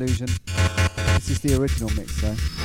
Illusion. This is the original mix though.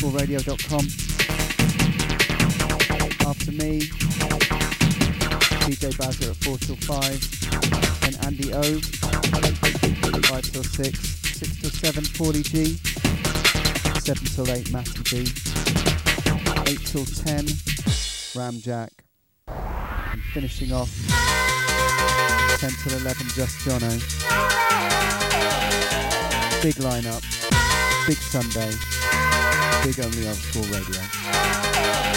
The After me, DJ Bazza at 4 till 5, and Andy O, 5 till 6, 6 till 7, Paulie G, 7 till 8, Matty B, 8 till 10, Ramjack, and finishing off 10 till 11, Just Jono. Big lineup, big Sunday, big only old school radio.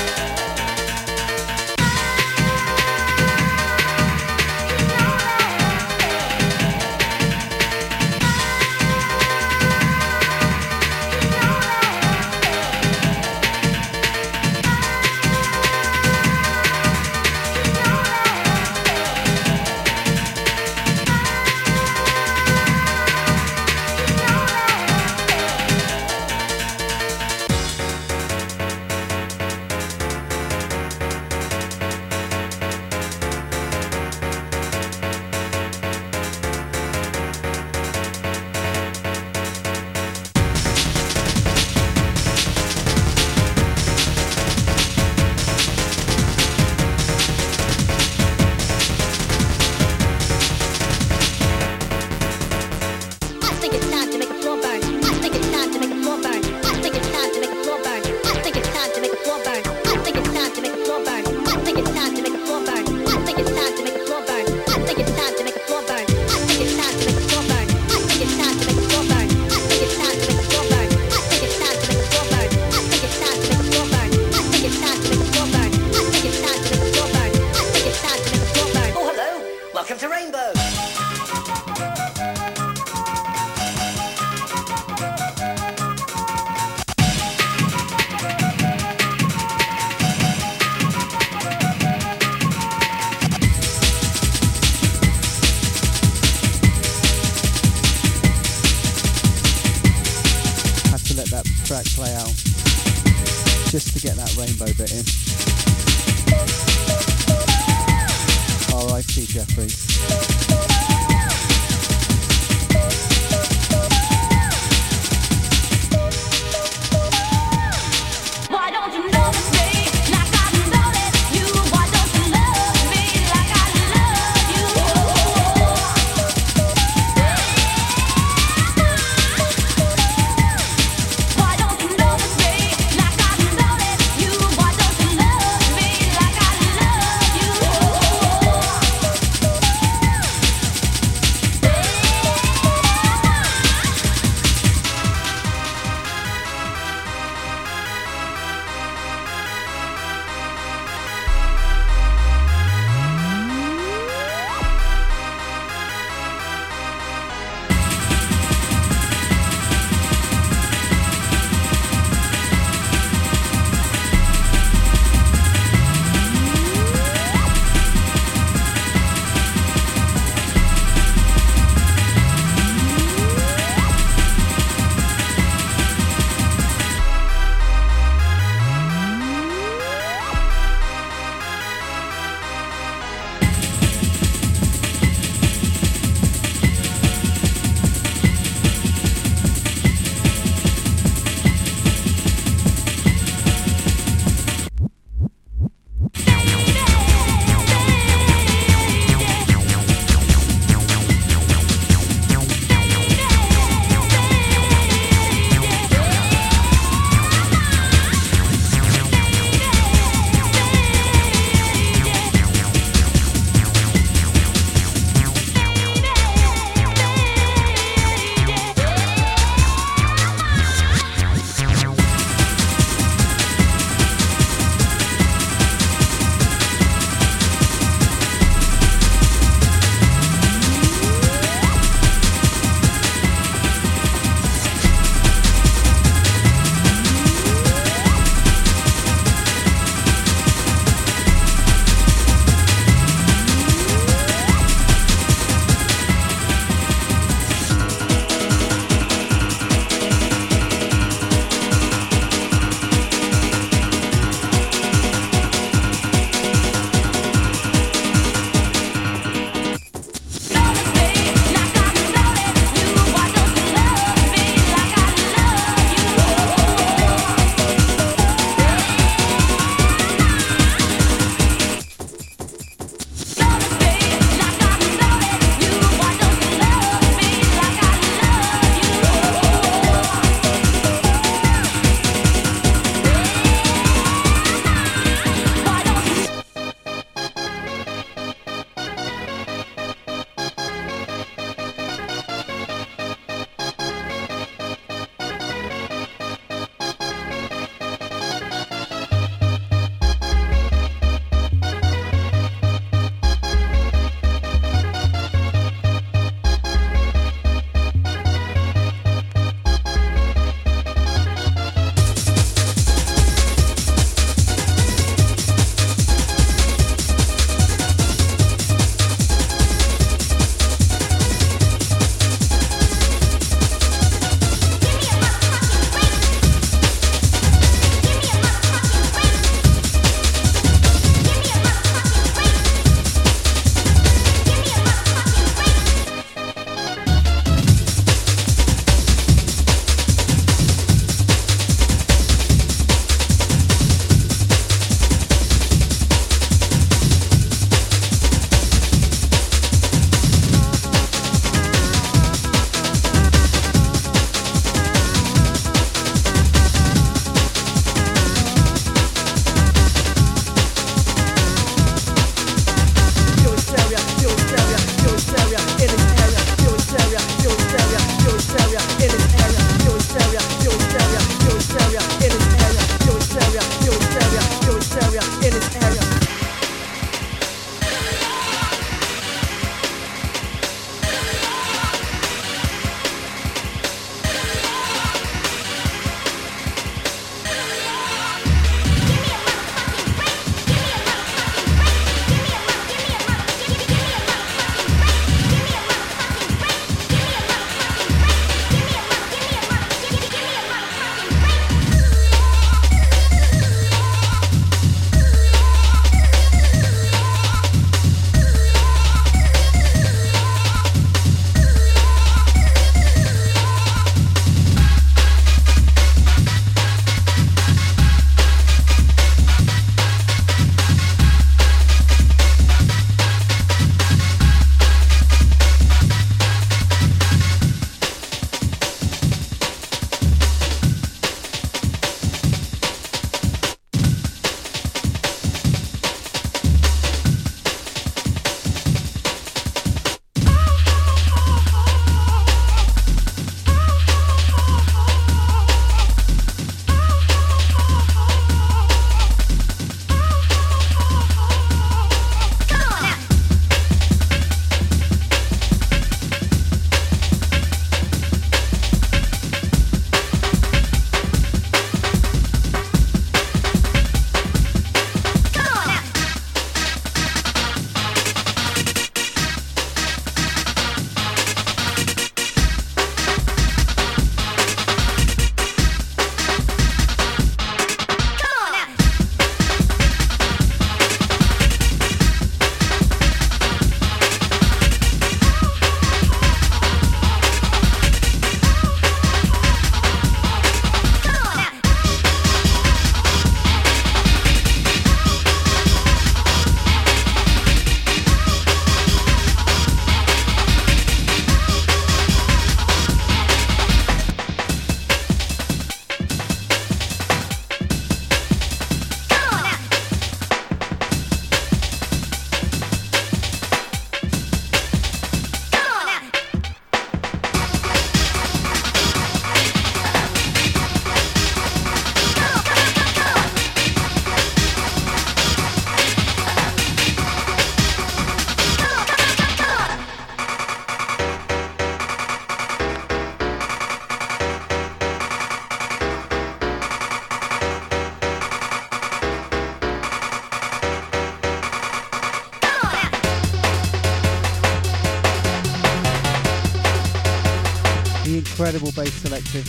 Bass selective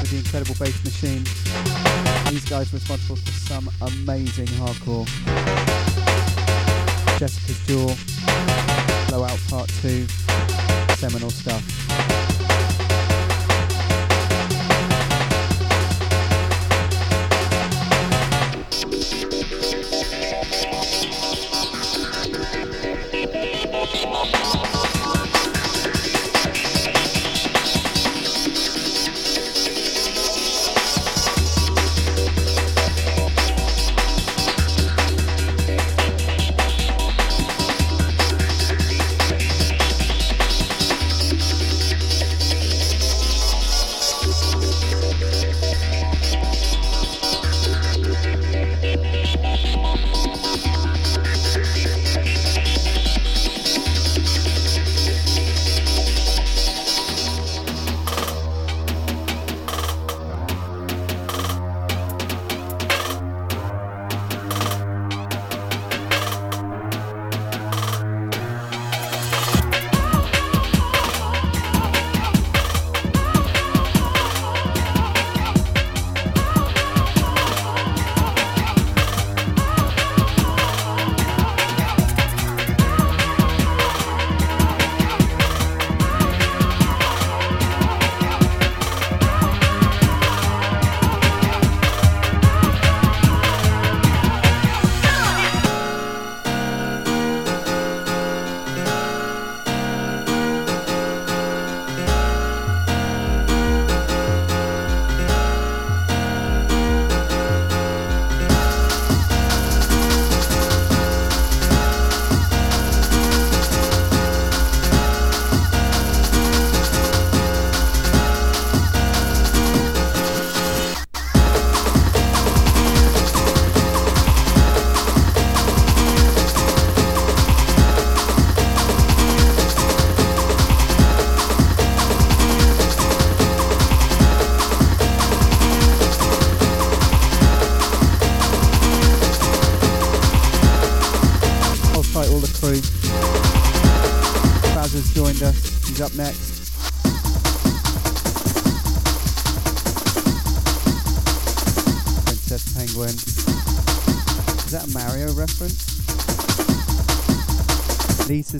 with the incredible bass machine. These guys responsible for some amazing hardcore. Jessica's Jaw, Blowout Part 2, seminal stuff.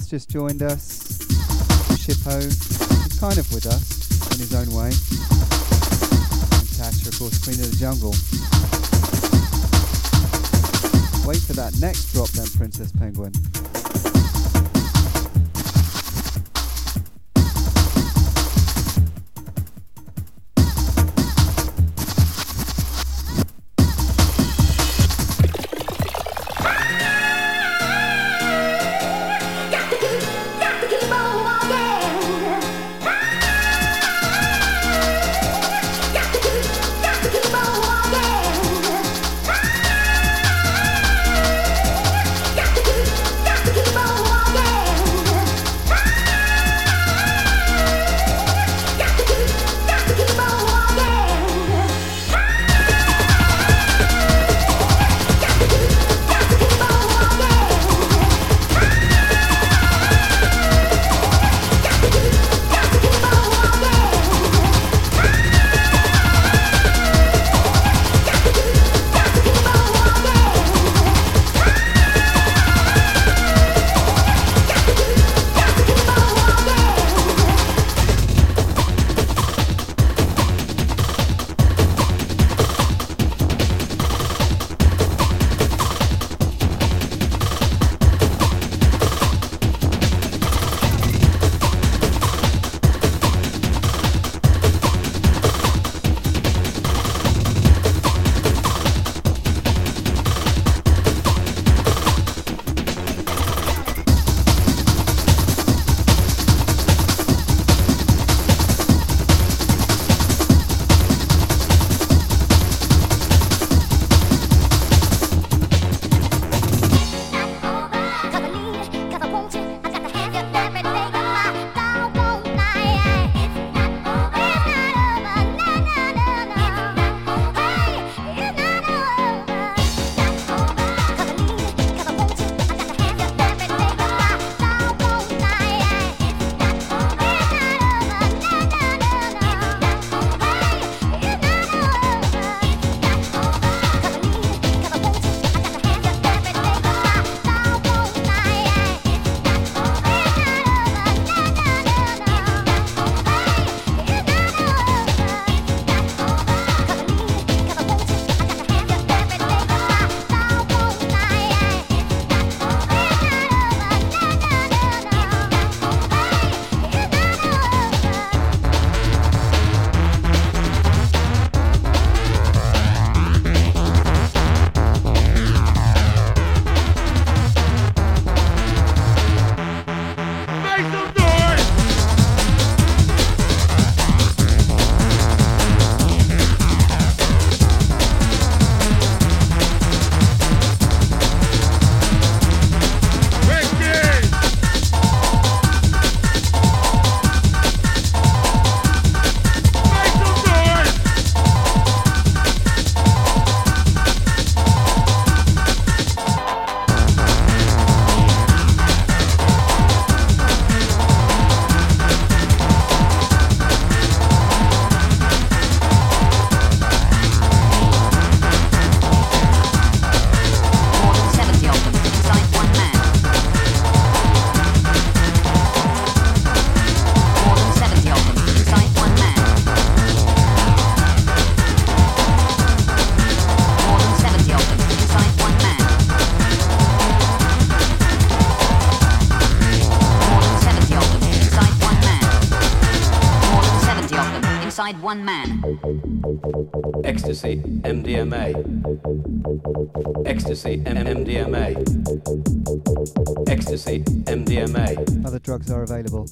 Has just joined us. Shippo, he's kind of with us in his own way. And Tasha, of course, Queen of the Jungle. Wait for that next drop then, Princess Penguin. MDMA. Ecstasy, MDMA. Ecstasy, MDMA. Other drugs are available.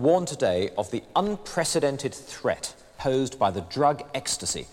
Warned today of the unprecedented threat posed by the drug ecstasy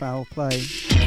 foul play.